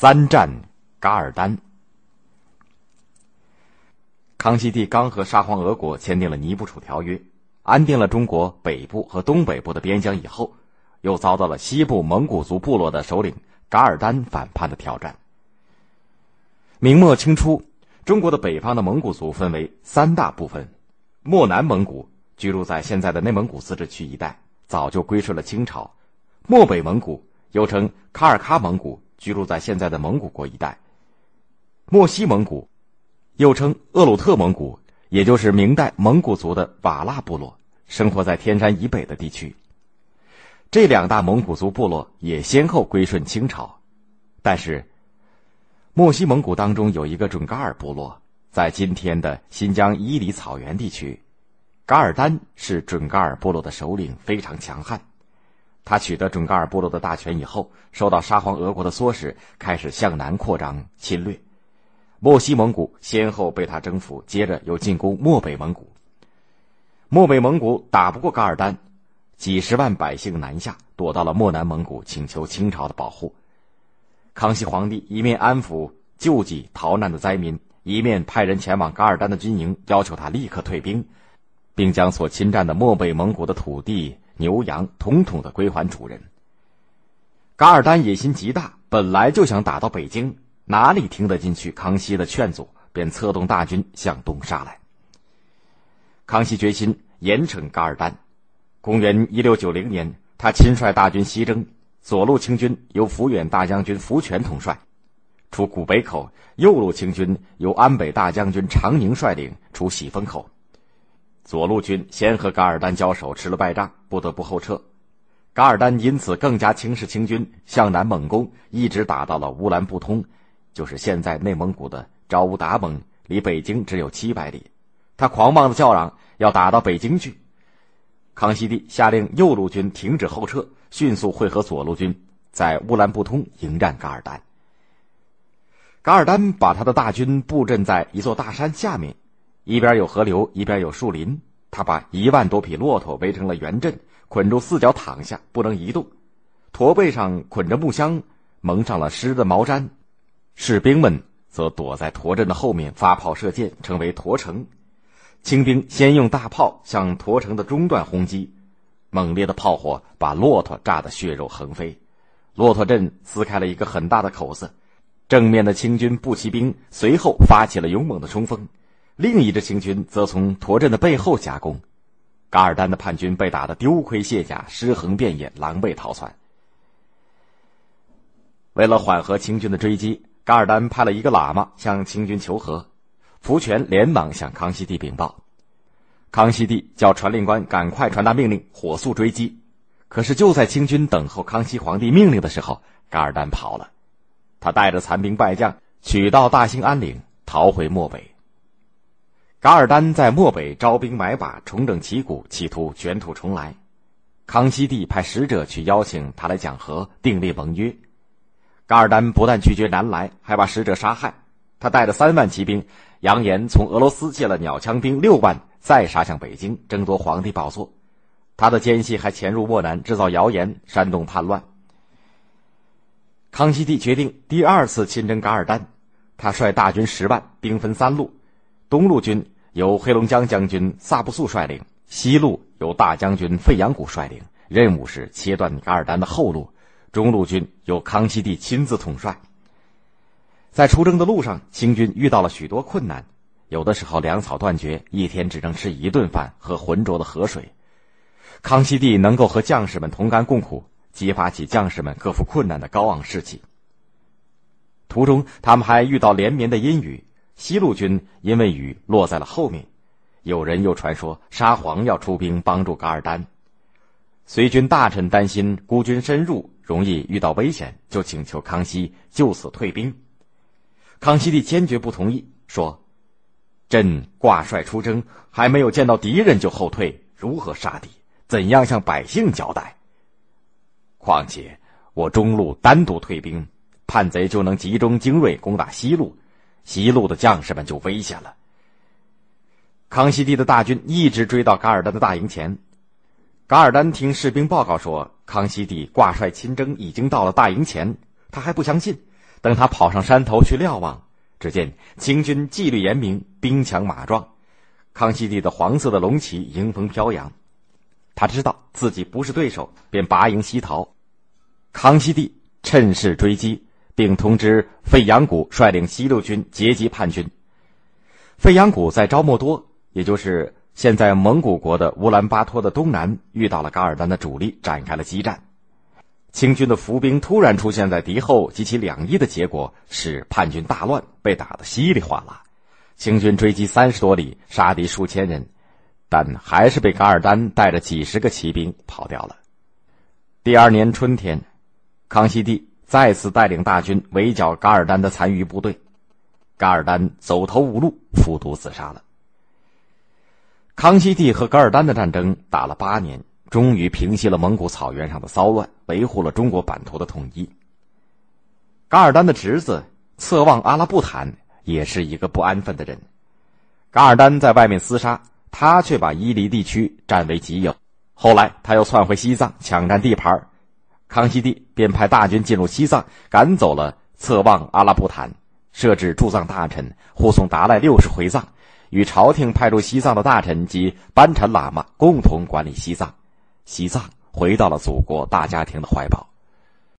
三战噶尔丹。康熙帝刚和沙皇俄国签订了尼布楚条约，安定了中国北部和东北部的边疆以后，又遭到了西部蒙古族部落的首领噶尔丹反叛的挑战。明末清初，中国的北方的蒙古族分为三大部分：漠南蒙古居住在现在的内蒙古自治区一带，早就归顺了清朝；漠北蒙古又称卡尔喀蒙古。居住在现在的蒙古国一带，漠西蒙古，又称鄂鲁特蒙古，也就是明代蒙古族的瓦剌部落，生活在天山以北的地区。这两大蒙古族部落也先后归顺清朝，但是，漠西蒙古当中有一个准噶尔部落，在今天的新疆伊犁草原地区，噶尔丹是准噶尔部落的首领，非常强悍。他取得准噶尔部落的大权以后，受到沙皇俄国的唆使，开始向南扩张侵略。漠西蒙古先后被他征服，接着又进攻漠北蒙古。漠北蒙古打不过噶尔丹，几十万百姓南下，躲到了漠南蒙古，请求清朝的保护。康熙皇帝一面安抚救济逃难的灾民，一面派人前往噶尔丹的军营，要求他立刻退兵，并将所侵占的漠北蒙古的土地。牛羊统统的归还主人。噶尔丹野心极大，本来就想打到北京，哪里听得进去康熙的劝阻，便策动大军向东杀来。康熙决心严惩噶尔丹。公元一六九零年，他亲率大军西征，左路清军由抚远大将军福全统帅，出古北口；右路清军由安北大将军长宁率领，出喜峰口。左路军先和噶尔丹交手，吃了败仗，不得不后撤。噶尔丹因此更加轻视清军，向南猛攻，一直打到了乌兰布通，就是现在内蒙古的昭乌达盟，离北京只有七百里。他狂妄的叫嚷要打到北京去。康熙帝下令右路军停止后撤，迅速会合左路军，在乌兰布通迎战噶尔丹。噶尔丹把他的大军布阵在一座大山下面。一边有河流，一边有树林。他把一万多匹骆驼围成了圆阵，捆住四脚躺下，不能移动。驼背上捆着木箱，蒙上了湿的毛毡。士兵们则躲在驼阵的后面发炮射箭，成为驼城。清兵先用大炮向驼城的中段轰击，猛烈的炮火把骆驼炸得血肉横飞。骆驼阵撕开了一个很大的口子，正面的清军步骑兵随后发起了勇猛的冲锋。另一支清军则从驼阵的背后夹攻，噶尔丹的叛军被打得丢盔卸甲、尸横遍野，狼狈逃窜。为了缓和清军的追击，噶尔丹派了一个喇嘛向清军求和，福全连忙向康熙帝禀报。康熙帝叫传令官赶快传达命令，火速追击。可是就在清军等候康熙皇帝命令的时候，噶尔丹跑了，他带着残兵败将，取到大兴安岭，逃回漠北。噶尔丹在漠北招兵买马，重整旗鼓，企图卷土重来。康熙帝派使者去邀请他来讲和，订立盟约。噶尔丹不但拒绝南来，还把使者杀害。他带着三万骑兵，扬言从俄罗斯借了鸟枪兵六万，再杀向北京，争夺皇帝宝座。他的奸细还潜入漠南，制造谣言，煽动叛乱。康熙帝决定第二次亲征噶尔丹，他率大军十万，兵分三路。东路军由黑龙江将军萨布素率领，西路由大将军费扬古率领，任务是切断噶尔丹的后路。中路军由康熙帝亲自统帅。在出征的路上，清军遇到了许多困难，有的时候粮草断绝，一天只能吃一顿饭和浑浊的河水。康熙帝能够和将士们同甘共苦，激发起将士们克服困难的高昂士气。途中，他们还遇到连绵的阴雨。西路军因为雨落在了后面，有人又传说沙皇要出兵帮助噶尔丹，随军大臣担心孤军深入容易遇到危险，就请求康熙就此退兵。康熙帝坚决不同意，说：“朕挂帅出征，还没有见到敌人就后退，如何杀敌？怎样向百姓交代？况且我中路单独退兵，叛贼就能集中精锐攻打西路。”西路的将士们就危险了。康熙帝的大军一直追到噶尔丹的大营前，噶尔丹听士兵报告说康熙帝挂帅亲征，已经到了大营前，他还不相信，等他跑上山头去瞭望，只见清军纪律严明，兵强马壮，康熙帝的黄色的龙旗迎风飘扬。他知道自己不是对手，便拔营西逃。康熙帝趁势追击，并通知费扬古率领西路军截击叛军。费扬古在昭莫多，也就是现在蒙古国的乌兰巴托的东南，遇到了噶尔丹的主力，展开了激战。清军的伏兵突然出现在敌后，及其两翼的结果使叛军大乱，被打得稀里哗啦。清军追击三十多里，杀敌数千人，但还是被噶尔丹带着几十个骑兵跑掉了。第二年春天，康熙帝再次带领大军围剿噶尔丹的残余部队，噶尔丹走投无路，服毒自杀了。康熙帝和噶尔丹的战争打了八年。终于平息了蒙古草原上的骚乱，维护了中国版图的统一。噶尔丹的侄子策旺阿拉布坦也是一个不安分的人。噶尔丹在外面厮杀，他却把伊犁地区占为己有。后来他又窜回西藏，抢占地盘。康熙帝便派大军进入西藏，赶走了策妄阿拉布坦，设置驻藏大臣护送达赖六世回藏，与朝廷派驻西藏的大臣及班禅喇嘛共同管理西藏。西藏回到了祖国大家庭的怀抱。